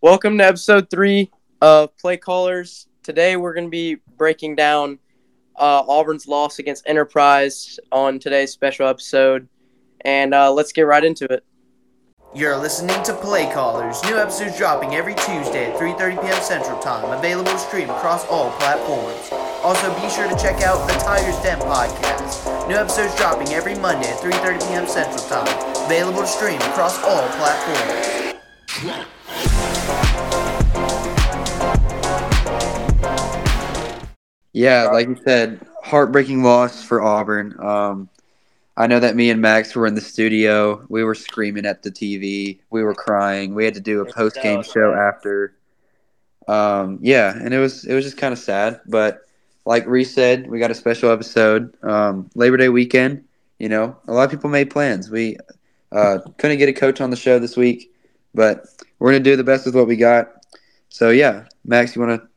Welcome to episode three of Play Callers. Today we're going to be breaking down uh, Auburn's loss against Enterprise on today's special episode, and uh, let's get right into it. You're listening to Play Callers. New episodes dropping every Tuesday at 3:30 p.m. Central Time. Available to stream across all platforms. Also, be sure to check out the Tigers Den podcast. New episodes dropping every Monday at 3:30 p.m. Central Time. Available to stream across all platforms. Yeah, like you said, heartbreaking loss for Auburn. Um, I know that me and Max were in the studio. We were screaming at the TV. We were crying. We had to do a post game show after. Um, yeah, and it was it was just kind of sad, but like Reese said, we got a special episode. Um, Labor Day weekend. You know, a lot of people made plans. We uh, couldn't get a coach on the show this week, but we're gonna do the best with what we got. So yeah, Max, you want to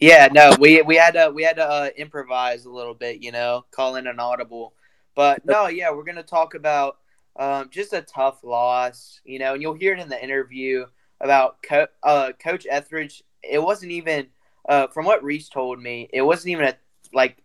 yeah, no, we we had to we had to uh, improvise a little bit, you know, call in an audible. But no, yeah, we're gonna talk about um, just a tough loss, you know, and you'll hear it in the interview about Co- uh, Coach Etheredge. It wasn't even uh, from what Reese told me. It wasn't even a like.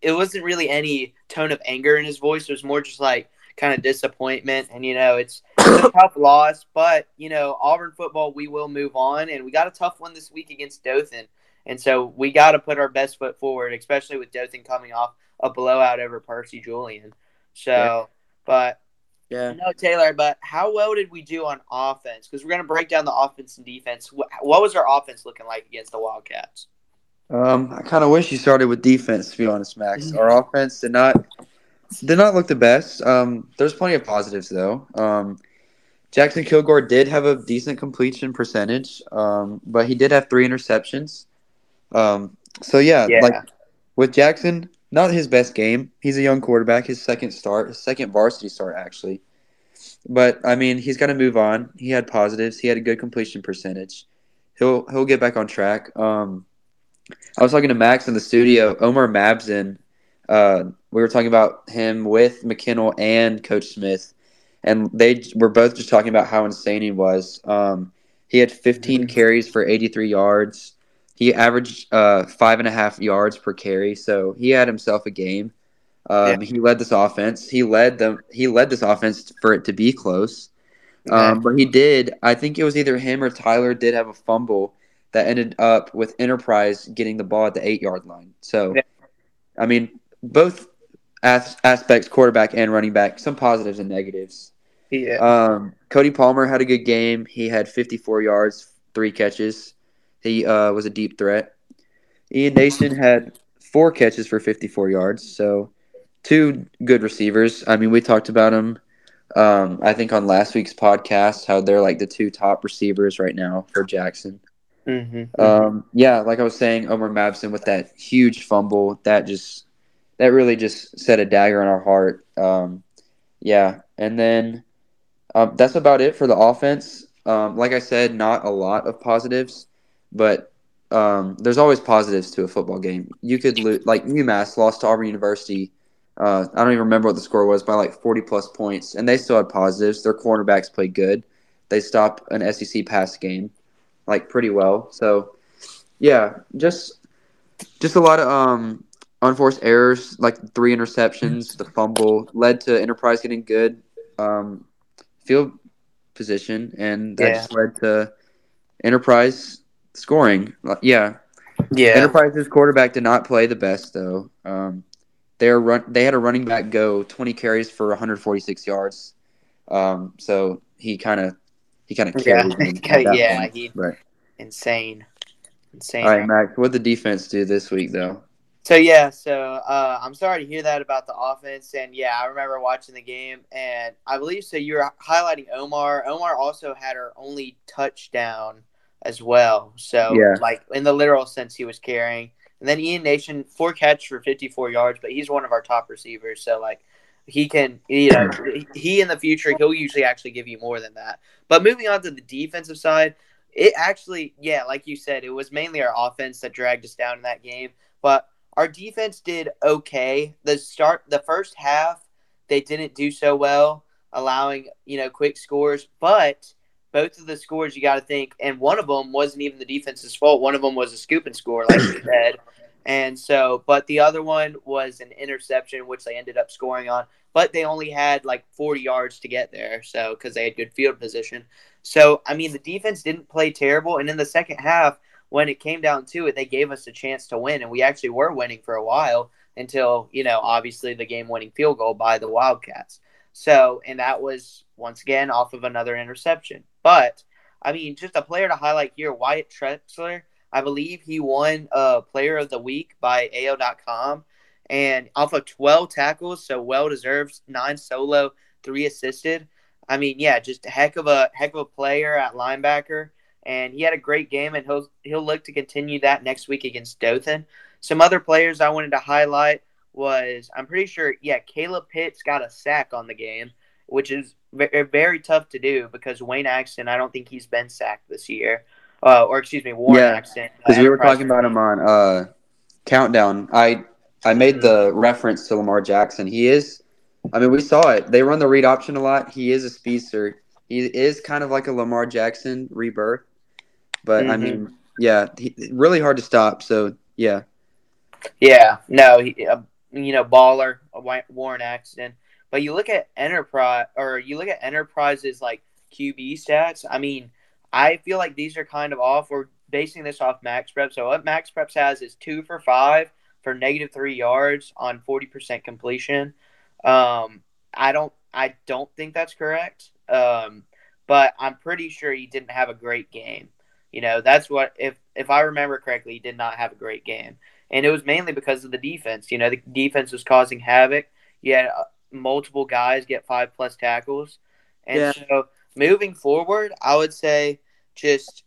It wasn't really any tone of anger in his voice. It was more just like kind of disappointment. And you know, it's, tough loss, but you know, Auburn football, we will move on, and we got a tough one this week against Dothan. And so we got to put our best foot forward, especially with Dothan coming off a blowout over Percy Julian. So, yeah. but yeah, no, Taylor. But how well did we do on offense? Because we're going to break down the offense and defense. What, what was our offense looking like against the Wildcats? Um, I kind of wish you started with defense. To be honest, Max, our offense did not did not look the best. Um, there's plenty of positives though. Um, Jackson Kilgore did have a decent completion percentage, um, but he did have three interceptions. Um, so yeah, Yeah. like with Jackson, not his best game. He's a young quarterback. His second start, his second varsity start actually. But I mean, he's got to move on. He had positives. He had a good completion percentage. He'll he'll get back on track. Um, I was talking to Max in the studio. Omar Mabson. Uh, we were talking about him with McKinnell and Coach Smith, and they were both just talking about how insane he was. Um, he had 15 carries for 83 yards. He averaged uh, five and a half yards per carry, so he had himself a game. Um, He led this offense. He led them. He led this offense for it to be close. Um, but he did. I think it was either him or Tyler did have a fumble that ended up with Enterprise getting the ball at the eight yard line. So, Yeah. I mean, both as- aspects, quarterback and running back, some positives and negatives. Yeah. Um, Cody Palmer had a good game. He had 54 yards, three catches. He uh, was a deep threat. Ian Nation had four catches for 54 yards. So, two good receivers. I mean, we talked about them. Um, I think on last week's podcast, how they're like the two top receivers right now for Jackson. mm-hmm. Um, yeah, like I was saying, Omar Mabson with that huge fumble that just that really just set a dagger in our heart. Um, yeah, and then um, that's about it for the offense. Um, like I said, not a lot of positives, but um, there's always positives to a football game. You could lose, like UMass lost to Auburn University. Uh, I don't even remember what the score was by like 40 plus points, and they still had positives. Their cornerbacks played good. They stopped an SEC pass game like pretty well. So yeah, just just a lot of um unforced errors, like three interceptions, the fumble led to Enterprise getting good um field position, and that Yeah. just led to Enterprise scoring. Yeah, Yeah. Enterprise's quarterback did not play the best though. Um, run. They had a running back go 20 carries for 146 yards. Um, so he kind of he kind of Yeah. carried. at Yeah, he- right. Insane. Insane. All right, Max. What the defense do this week though? So yeah, so uh, I'm sorry to hear that about the offense, and yeah, I remember watching the game, and I believe so. You were highlighting Omar. Omar also had her only touchdown as well. So Yeah. like in the literal sense, he was carrying. And then Ian Nation four catch for 54 yards, but he's one of our top receivers. So like he can, you know, he in the future he'll usually actually give you more than that. But moving on to the defensive side, it actually, yeah, like you said, it was mainly our offense that dragged us down in that game. But our defense did okay. The start, the first half, they didn't do so well, allowing you know quick scores. But both of the scores you got to think, and one of them wasn't even the defense's fault. One of them was a scoop and score, like you said. And so, but the other one was an interception, which they ended up scoring on. But they only had like 40 yards to get there, so because they had good field position. So, I mean, the defense didn't play terrible. And in the second half, when it came down to it, they gave us a chance to win, and we actually were winning for a while until you know, obviously, the game-winning field goal by the Wildcats. So, and that was once again off of another interception. But I mean, just a player to highlight here, Wyatt Trexler. I believe he won uh, Player of the Week by AL.com, and off of 12 tackles, so well deserved. Nine solo, three assisted. I mean, yeah, just a heck of a heck of a player at linebacker, and he had a great game, and he'll he'll look to continue that next week against Dothan. Some other players I wanted to highlight was I'm pretty sure, yeah, Caleb Pitts got a sack on the game, which is very tough to do because Wayne Axton, I don't think he's been sacked this year, uh, or excuse me, Warren Yeah, Axton. Because uh, we were talking about him on uh, Countdown. I I made the reference to Lamar Jackson. He is, I mean, we saw it. They run the read option a lot. He is a speedster. He is kind of like a Lamar Jackson rebirth. But I Mhm. mean, yeah, he, really hard to stop. So yeah, Yeah, no, he, uh, you know, baller, a Wa- Warren Axton. But you look at Enterprise, or you look at Enterprise's like QB stats. I mean, I feel like these are kind of off. We're basing this off Max Prep. So what Max Preps has is two for five for negative three yards on forty percent completion. Um, I don't, I don't think that's correct. Um, but I'm pretty sure he didn't have a great game. You know, that's what if if I remember correctly, he did not have a great game and it was mainly because of the defense. You know, the defense was causing havoc. You had uh, multiple guys get five plus tackles, and Yeah. so moving forward, I would say just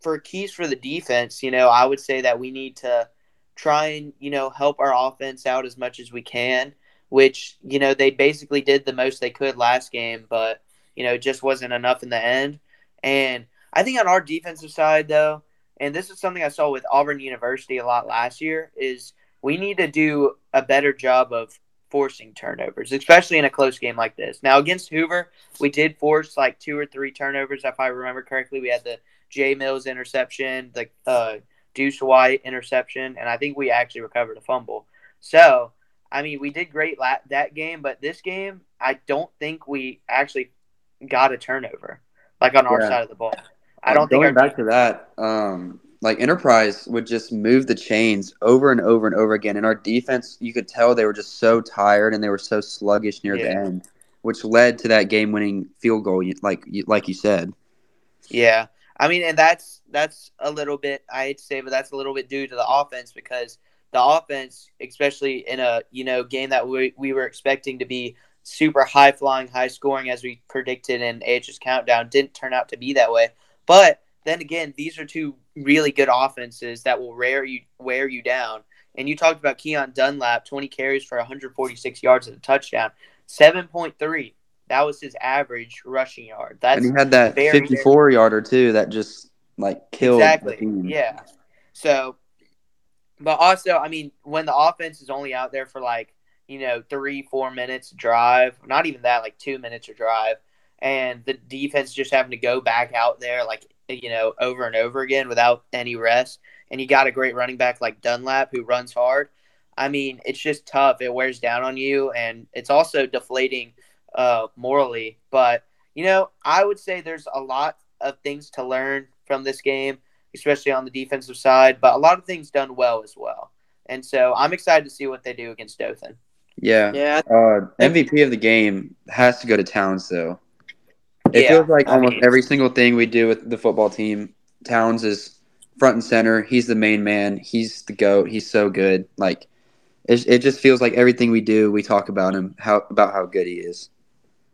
for keys for the defense. You know, I would say that we need to try and you know help our offense out as much as we can. Which you know they basically did the most they could last game, but you know it just wasn't enough in the end. And I think on our defensive side, though, and this is something I saw with Auburn University a lot last year, is we need to do a better job of forcing turnovers, especially in a close game like this. Now against Hoover, we did force like two or three turnovers, if I remember correctly. We had the J Mills interception, the uh, Deuce White interception, and I think we actually recovered a fumble. So, I mean, we did great la- that game, but this game, I don't think we actually got a turnover, like on our Yeah. side of the ball. I don't going think our back to that. Um, like Enterprise would just move the chains over and over and over again, and our defense, you could tell they were just so tired and they were so sluggish near the end, which led to that game-winning field goal, like you- like you said. Yeah, I mean, and that's that's a little bit I hate to say, but that's a little bit due to the offense because the offense, especially in a you know game that we we were expecting to be super high flying, high scoring as we predicted in AH's countdown, didn't turn out to be that way. But then again, these are two really good offenses that will wear you wear you down. And you talked about Keon Dunlap, 20 carries for 146 yards and a touchdown, 7.3. That was his average rushing yard. That's and he had that very, 54 yarder too that just like killed the exactly. Yeah. So, but also, I mean, when the offense is only out there for like you know three, four minutes drive, not even that, like two minutes of drive, and the defense just having to go back out there like you know over and over again without any rest, and you got a great running back like Dunlap who runs hard. I mean, it's just tough. It wears down on you, and it's also deflating uh, morally. But you know, I would say there's a lot of things to learn from this game, especially on the defensive side, but a lot of things done well as well. And so I'm excited to see what they do against Dothan. Yeah. Yeah, Uh, MVP of the game has to go to Towns, though. It Yeah, feels like I almost mean- every single thing we do with the football team, Towns is front and center. He's the main man. He's the goat. He's so good. Like it, it just feels like everything we do, we talk about him, how about how good he is.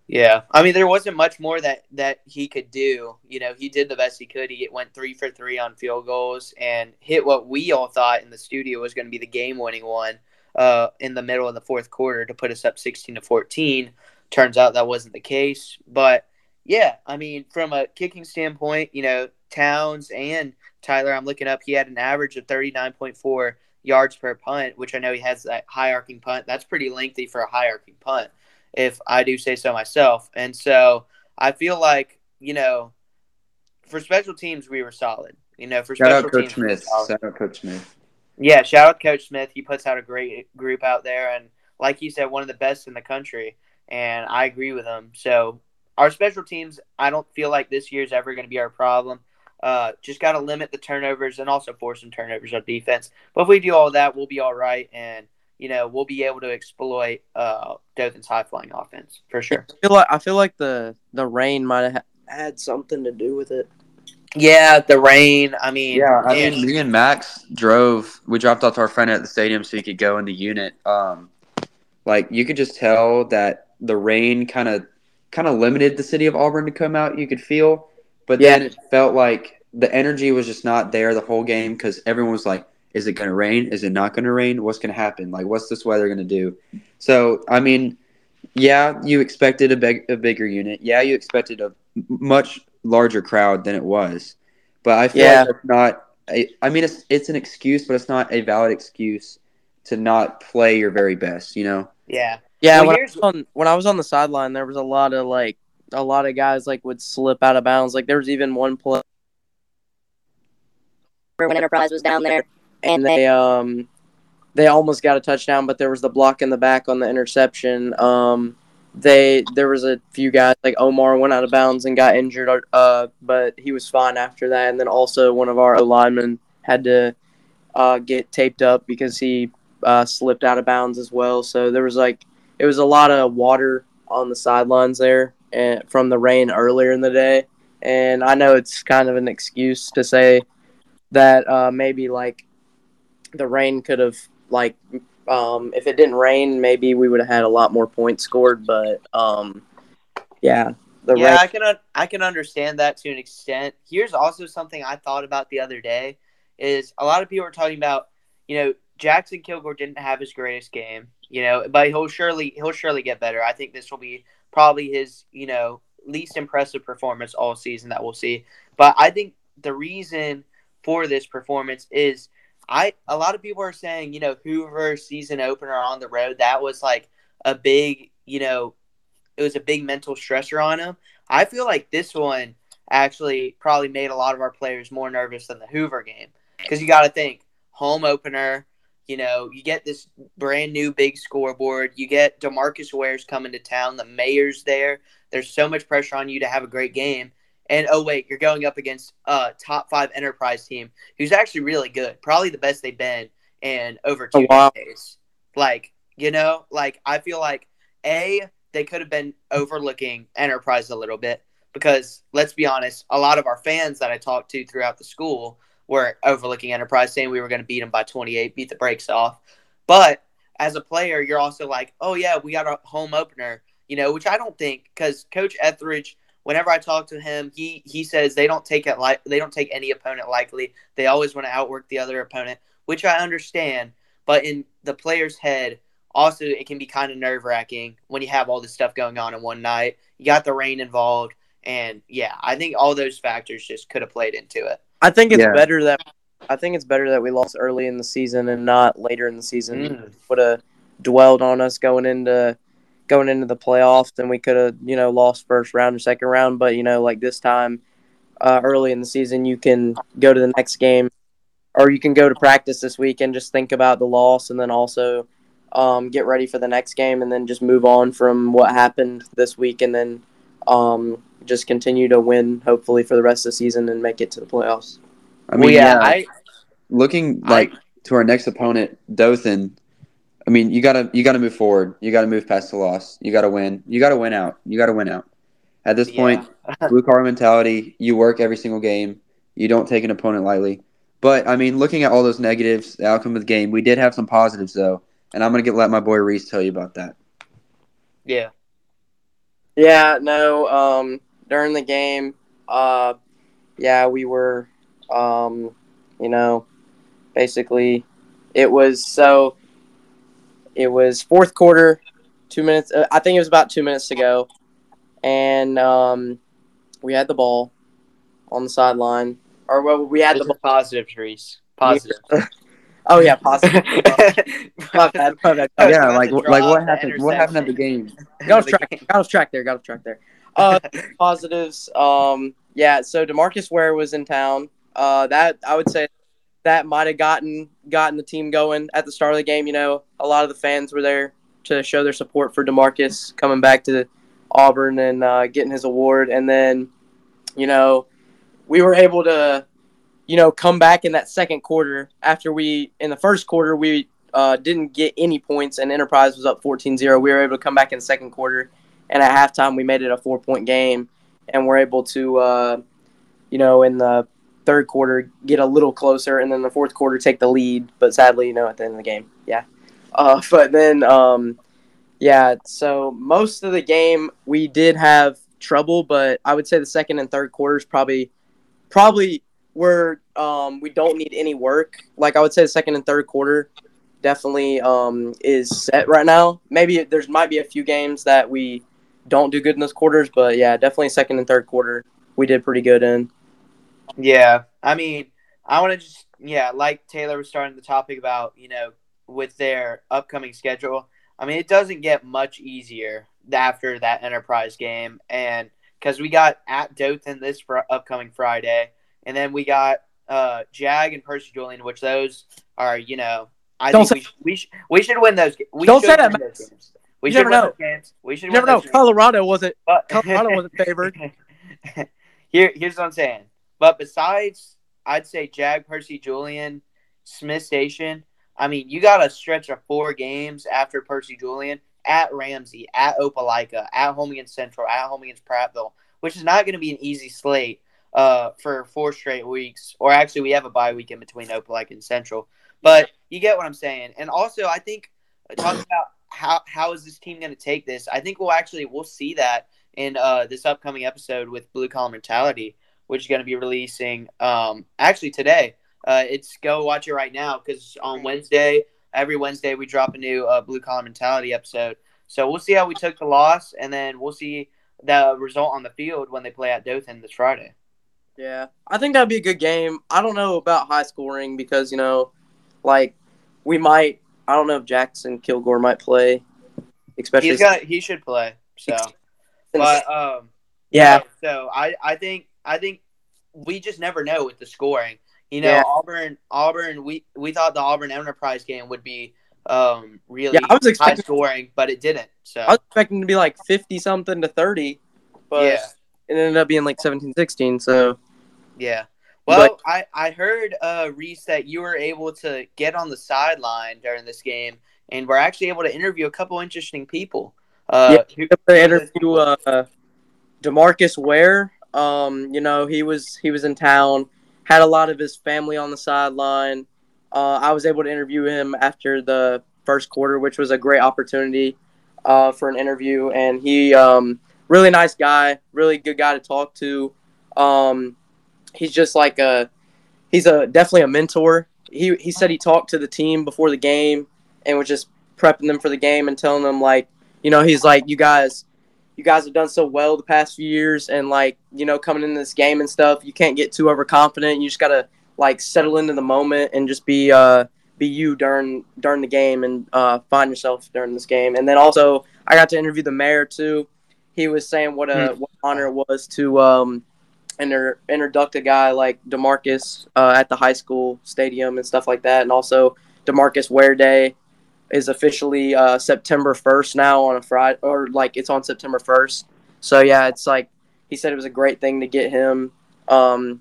Yeah, I mean, there wasn't much more that that he could do. You know, he did the best he could. He went three for three on field goals and hit what we all thought in the studio was going to be the game-winning one uh, in the middle of the fourth quarter to put us up sixteen to fourteen. Turns out that wasn't the case, but yeah, I mean, from a kicking standpoint, you know, Towns and Tyler, I'm looking up. He had an average of thirty nine point four yards per punt, which I know he has that high arcing punt. That's pretty lengthy for a high arcing punt if I do say so myself. And so I feel like, you know, for special teams we were solid. You know, for Shout special out Coach teams, Smith. solid. Shout out Coach Smith. Yeah, shout out Coach Smith. He puts out a great group out there, and like you said, one of the best in the country. And I agree with him. So our special teams, I don't feel like this year is ever going to be our problem. Uh, just got to limit the turnovers and also force some turnovers on defense. But if we do all that, we'll be all right, and you know we'll be able to exploit uh, Dothan's high flying offense for sure. I feel like I feel like the the rain might have had something to do with it. Yeah, the rain. I mean, Yeah, I and- mean, me and Max drove. We dropped off our friend at the stadium so he could go in the unit. Um, like you could just tell that the rain kind of kind of limited the city of Auburn to come out. You could feel, but then it felt like the energy was just not there the whole game because everyone was like, "Is it going to rain? Is it not going to rain? What's going to happen? Like, what's this weather going to do?" So, I mean, yeah, you expected a big a bigger unit. Yeah, you expected a much larger crowd than it was. But I feel Yeah. like it's not. A, I mean, it's it's an excuse, but it's not a valid excuse to not play your very best. You know. yeah, Yeah, Well, when, I was on, when I was on the sideline, there was a lot of like a lot of guys like would slip out of bounds. Like there was even one play when Enterprise was down there, and they um they almost got a touchdown, but there was the block in the back on the interception. Um, they there was a few guys like Omar went out of bounds and got injured, uh, but he was fine after that. And then also one of our linemen had to uh, get taped up because he uh, slipped out of bounds as well. So there was like it was a lot of water on the sidelines there and from the rain earlier in the day. And I know it's kind of an excuse to say that uh, maybe like the rain could have like um, if it didn't rain, maybe we would have had a lot more points scored. But um, yeah, the yeah, rain. I can un- I can understand that to an extent. Here's also something I thought about the other day is a lot of people are talking about, you know, Jackson Kilgore didn't have his greatest game, you know, but he'll surely he'll surely get better. I think this will be probably his, you know, least impressive performance all season that we'll see. But I think the reason for this performance is I a lot of people are saying, you know, Hoover season opener on the road, that was like a big, you know, it was a big mental stressor on him. I feel like this one actually probably made a lot of our players more nervous than the Hoover game because you got to think home opener. You know, you get this brand new big scoreboard. You get Demarcus Ware's coming to town. The mayor's there. There's so much pressure on you to have a great game. And oh wait, you're going up against a top five enterprise team who's actually really good, probably the best they've been in over oh, two Oh, wow. decades. Like you know, like I feel like a they could have been overlooking enterprise a little bit because let's be honest, a lot of our fans that I talked to throughout the school were overlooking enterprise, saying we were going to beat them by 28, beat the brakes off. But as a player, you're also like, oh yeah, we got a home opener, you know, which I don't think because Coach Etheredge whenever I talk to him, he he says they don't take it like they don't take any opponent lightly. They always want to outwork the other opponent, which I understand. But in the player's head, also it can be kind of nerve wracking when you have all this stuff going on in one night. You got the rain involved, and yeah, I think all those factors just could have played into it. I think it's Yeah. better that I think it's better that we lost early in the season and not later in the season. Mm. Would have dwelled on us going into going into the playoffs, and we could have you know lost first round or second round. But you know, like this time, uh, early in the season, you can go to the next game, or you can go to practice this week and just think about the loss, and then also um, get ready for the next game, and then just move on from what happened this week, and then um, just continue to win, hopefully for the rest of the season, and make it to the playoffs. I mean, well, yeah, yeah, I looking I- like to our next opponent, Dothan. I mean, you gotta you gotta move forward. You gotta move past the loss. You gotta win. You gotta win out. You gotta win out. At this point, blue collar mentality. You work every single game. You don't take an opponent lightly. But I mean, looking at all those negatives, the outcome of the game, we did have some positives though, and I'm gonna get let my boy Reese tell you about that. yeah, Yeah, no. Um, during the game, uh, yeah, we were, um, you know, basically, it was so. It was fourth quarter, two minutes. Uh, I think it was about two minutes to go, and um, we had the ball on the sideline, or well, we had This the ball. positive, Reese. Positive. Oh yeah, positive. my bad, my bad. Yeah, like like what happened? What happened at the game? got off track. Got off track there. Got off track there. Uh, positives. Um, yeah, so Demarcus Ware was in town. Uh, that I would say that might have gotten gotten the team going at the start of the game. You know, a lot of the fans were there to show their support for Demarcus coming back to Auburn and uh, getting his award, and then you know we were able to you know come back in that second quarter after we in the first quarter we uh, didn't get any points and Enterprise was up 14-0. We were able to come back in second quarter, and at halftime we made it a four point game, and we're able to uh, you know in the third quarter get a little closer, and then the fourth quarter take the lead. But sadly, you know, at the end of the game, yeah. Uh, but then, um, yeah. So most of the game we did have trouble, but I would say the second and third quarters probably, probably where um, we don't need any work. Like I would say, the second and third quarter definitely um, is set right now. Maybe there's might be a few games that we don't do good in those quarters, but yeah, definitely second and third quarter we did pretty good in. Yeah, I mean, I want to just yeah, like Taylor was starting the topic about you know with their upcoming schedule. I mean, it doesn't get much easier after that Enterprise game, and because we got at Dothan this fr- upcoming Friday, and then we got uh, Jag and Percy Julian, which those are you know I Don't think we, sh- we, sh- we should win those. ga- We Don't should say that, win those Max. games. We You should never win know. those games. We should You never know. games. Colorado wasn't But Colorado wasn't favored. Here, here's what I'm saying. But besides, I'd say Jag, Percy, Julian, Smiths Station. I mean, you got a stretch of four games after Percy Julian at Ramsey, at Opelika, at home against Central, at home against Prattville, which is not going to be an easy slate uh, for four straight weeks. Or actually, we have a bye week in between Opelika and Central. But you get what I'm saying. And also, I think uh, talking about how how is this team going to take this, I think we'll actually we'll see that in uh, this upcoming episode with Blue Collar Mentality, which is going to be releasing um, actually today. Uh, it's go watch it right now because on Wednesday, every Wednesday, we drop a new uh, Blue Collar Mentality episode. So we'll see how we took the loss, and then we'll see the result on the field when they play at Dothan this Friday. Yeah, I think that'd be a good game. I don't know about high scoring because you know, like we might. I don't know if Jackson Kilgore might play, especially. He's got he should play. So, but um, yeah, So I, I think I think we just never know with the scoring. You know, Yeah. Auburn Auburn we we thought the Auburn Enterprise game would be um really Yeah, I was high scoring, but it didn't. So I was expecting to be like fifty something to thirty, but yeah, it ended up being like 17-16, So yeah. Well, I I heard uh Reese that you were able to get on the sideline during this game, and we're actually able to interview a couple interesting people. Uh, who- to interview uh, Demarcus Ware. Um, you know, he was he was in town, had a lot of his family on the sideline. Uh, I was able to interview him after the first quarter, which was a great opportunity uh, for an interview. And he, um, really nice guy, really good guy to talk to. Um, he's just like a, he's a definitely a mentor. He he said he talked to the team before the game and was just prepping them for the game and telling them like, you know, he's like, you guys, you guys have done so well the past few years, and like, you know, coming into this game and stuff, you can't get too overconfident. You just gotta like settle into the moment and just be uh be you during during the game and uh find yourself during this game. And then also, I got to interview the mayor too. He was saying what a what honor it was to um inter- introduct a guy like Demarcus uh, at the high school stadium and stuff like that, and also Demarcus Ware Day is officially uh, September 1st now on a Friday, or like it's on September 1st. So yeah, it's like he said it was a great thing to get him um,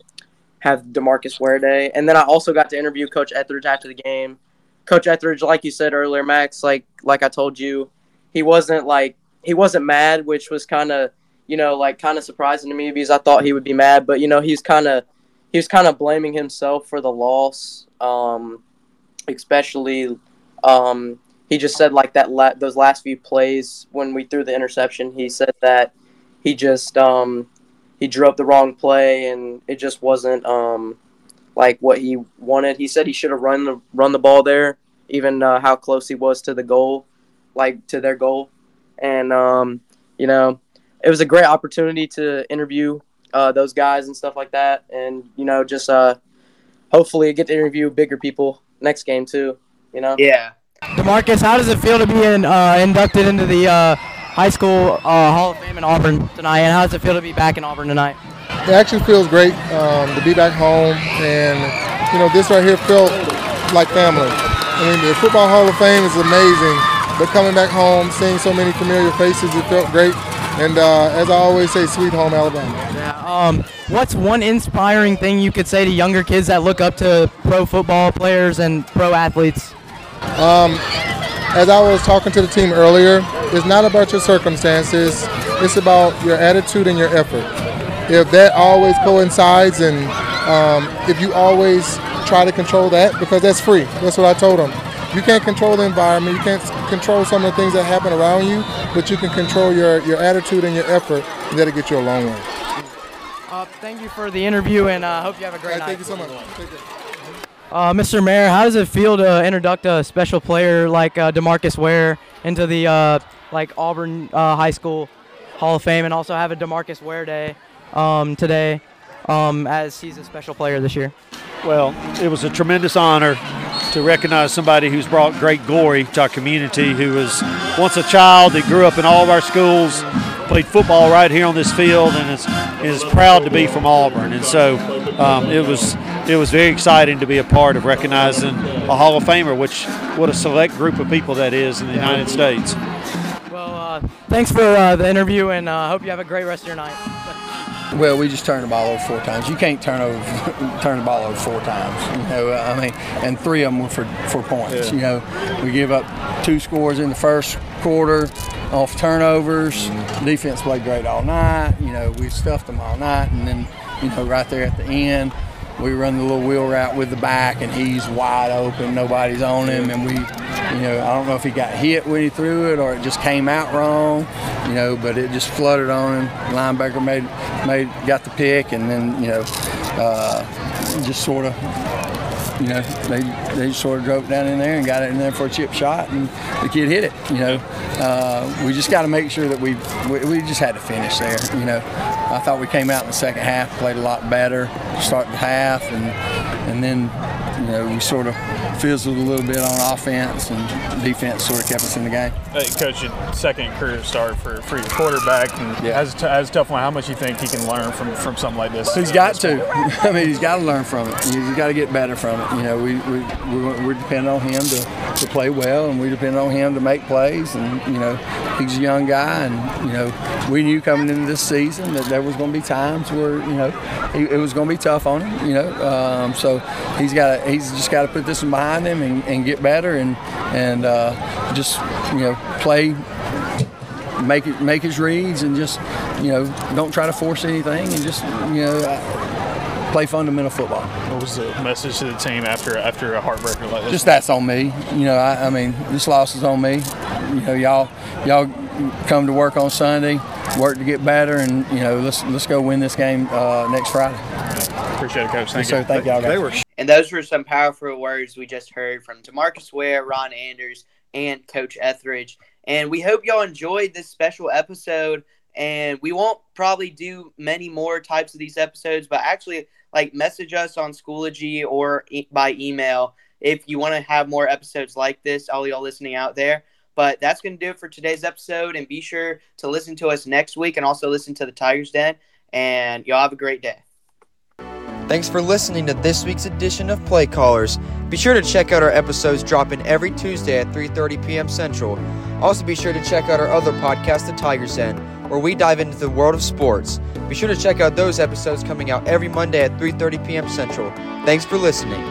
have Demarcus Ware Day, and then I also got to interview Coach Etheredge after the game. Coach Etheredge, like you said earlier, Max, like like I told you, he wasn't like he wasn't mad, which was kind of you know like kind of surprising to me because I thought he would be mad, but you know he's kind of he was kind of blaming himself for the loss, um, especially um, he just said like that la- those last few plays when we threw the interception. He said that he just um, he drew up the wrong play and it just wasn't um, like what he wanted. He said he should have run the run the ball there, even uh, how close he was to the goal, like to their goal. And um, you know, it was a great opportunity to interview uh, those guys and stuff like that, and you know, just uh, hopefully get to interview bigger people next game too. You know. Yeah. Demarcus, how does it feel to be in, uh, inducted into the uh, High School uh, Hall of Fame in Auburn tonight, and how does it feel to be back in Auburn tonight? It actually feels great um, to be back home, and you know this right here felt like family. I mean, the Football Hall of Fame is amazing, but coming back home, seeing so many familiar faces, it felt great. And uh, as I always say, sweet home Alabama. Yeah. Um, what's one inspiring thing you could say to younger kids that look up to pro football players and pro athletes? Um, as I was talking to the team earlier, it's not about your circumstances. It's about your attitude and your effort. If that always coincides, and um, if you always try to control that, because that's free. That's what I told them. You can't control the environment. You can't control some of the things that happen around you, but you can control your, your attitude and your effort, and that'll get you a long way. Uh, thank you for the interview, and I uh, hope you have a great Hey, night. thank you so much. Uh, Mr. Mayor, how does it feel to introduce a special player like uh, Demarcus Ware into the uh, like Auburn uh, High School Hall of Fame, and also have a Demarcus Ware Day um, today, um, as he's a special player this year? Well, it was a tremendous honor to recognize somebody who's brought great glory to our community, who was once a child that grew up in all of our schools, played football right here on this field, and is, is proud to be from Auburn. And so um, it was it was very exciting to be a part of recognizing a Hall of Famer, which what a select group of people that is in the United States. Well, uh, thanks for uh, the interview, and I uh, hope you have a great rest of your night. Well, we just turned the ball over four times. You can't turn over turn the ball over four times. You know, I mean, and three of them were for for points. Yeah. You know, we give up two scores in the first quarter off turnovers. Mm-hmm. Defense played great all night. You know, we stuffed them all night, and then you know, right there at the end, we run the little wheel route with the back, and he's wide open. Nobody's on him, and we, you know, I don't know if he got hit when he threw it or it just came out wrong, you know, but it just flooded on him. Linebacker made made got the pick, and then you know, uh, just sort of you know, they they sort of drove down in there and got it in there for a chip shot, and the kid hit it. You know, uh, we just got to make sure that we, we, we just had to finish there. You know, I thought we came out in the second half, played a lot better, start the half, and and then you know we sort of fizzled a little bit on offense, and defense sort of kept us in the game. Hey, Coach, your second career start for, for your quarterback, and Yeah. as, as a tough one, how much you think he can learn from, from something like this? He's got to. I mean, he's got to learn from it. He's got to get better from it. You know, we we we we're depending on him to, to play well, and we depend on him to make plays. And you know, he's a young guy, and you know, we knew coming into this season that there was going to be times where you know he, it was going to be tough on him. You know, um, so he's got he's just got to put this one behind him and, and get better and and uh, just you know play make it make his reads and just you know don't try to force anything and just you know uh, play fundamental football. What was the message to the team after after a heartbreaker like this? Just that's on me. You know, I, I mean this loss is on me. You know, y'all y'all come to work on Sunday, work to get better, and you know let's let's go win this game uh, next Friday. Appreciate it, Coach. Thank Yes, you. sir. Thank y'all. They were And those were some powerful words we just heard from Demarcus Ware, Ron Anders, and Coach Etheredge. And we hope y'all enjoyed this special episode. And we won't probably do many more types of these episodes, but actually, like, message us on Schoology or e- by email if you want to have more episodes like this, all y'all listening out there. But that's going to do it for today's episode. And be sure to listen to us next week and also listen to the Tigers Den. And y'all have a great day. Thanks for listening to this week's edition of Play Callers. Be sure to check out our episodes dropping every Tuesday at 3:30 p.m. Central. Also be sure to check out our other podcast, The Tigers Den, where we dive into the world of sports. Be sure to check out those episodes coming out every Monday at 3:30 p.m. Central. Thanks for listening.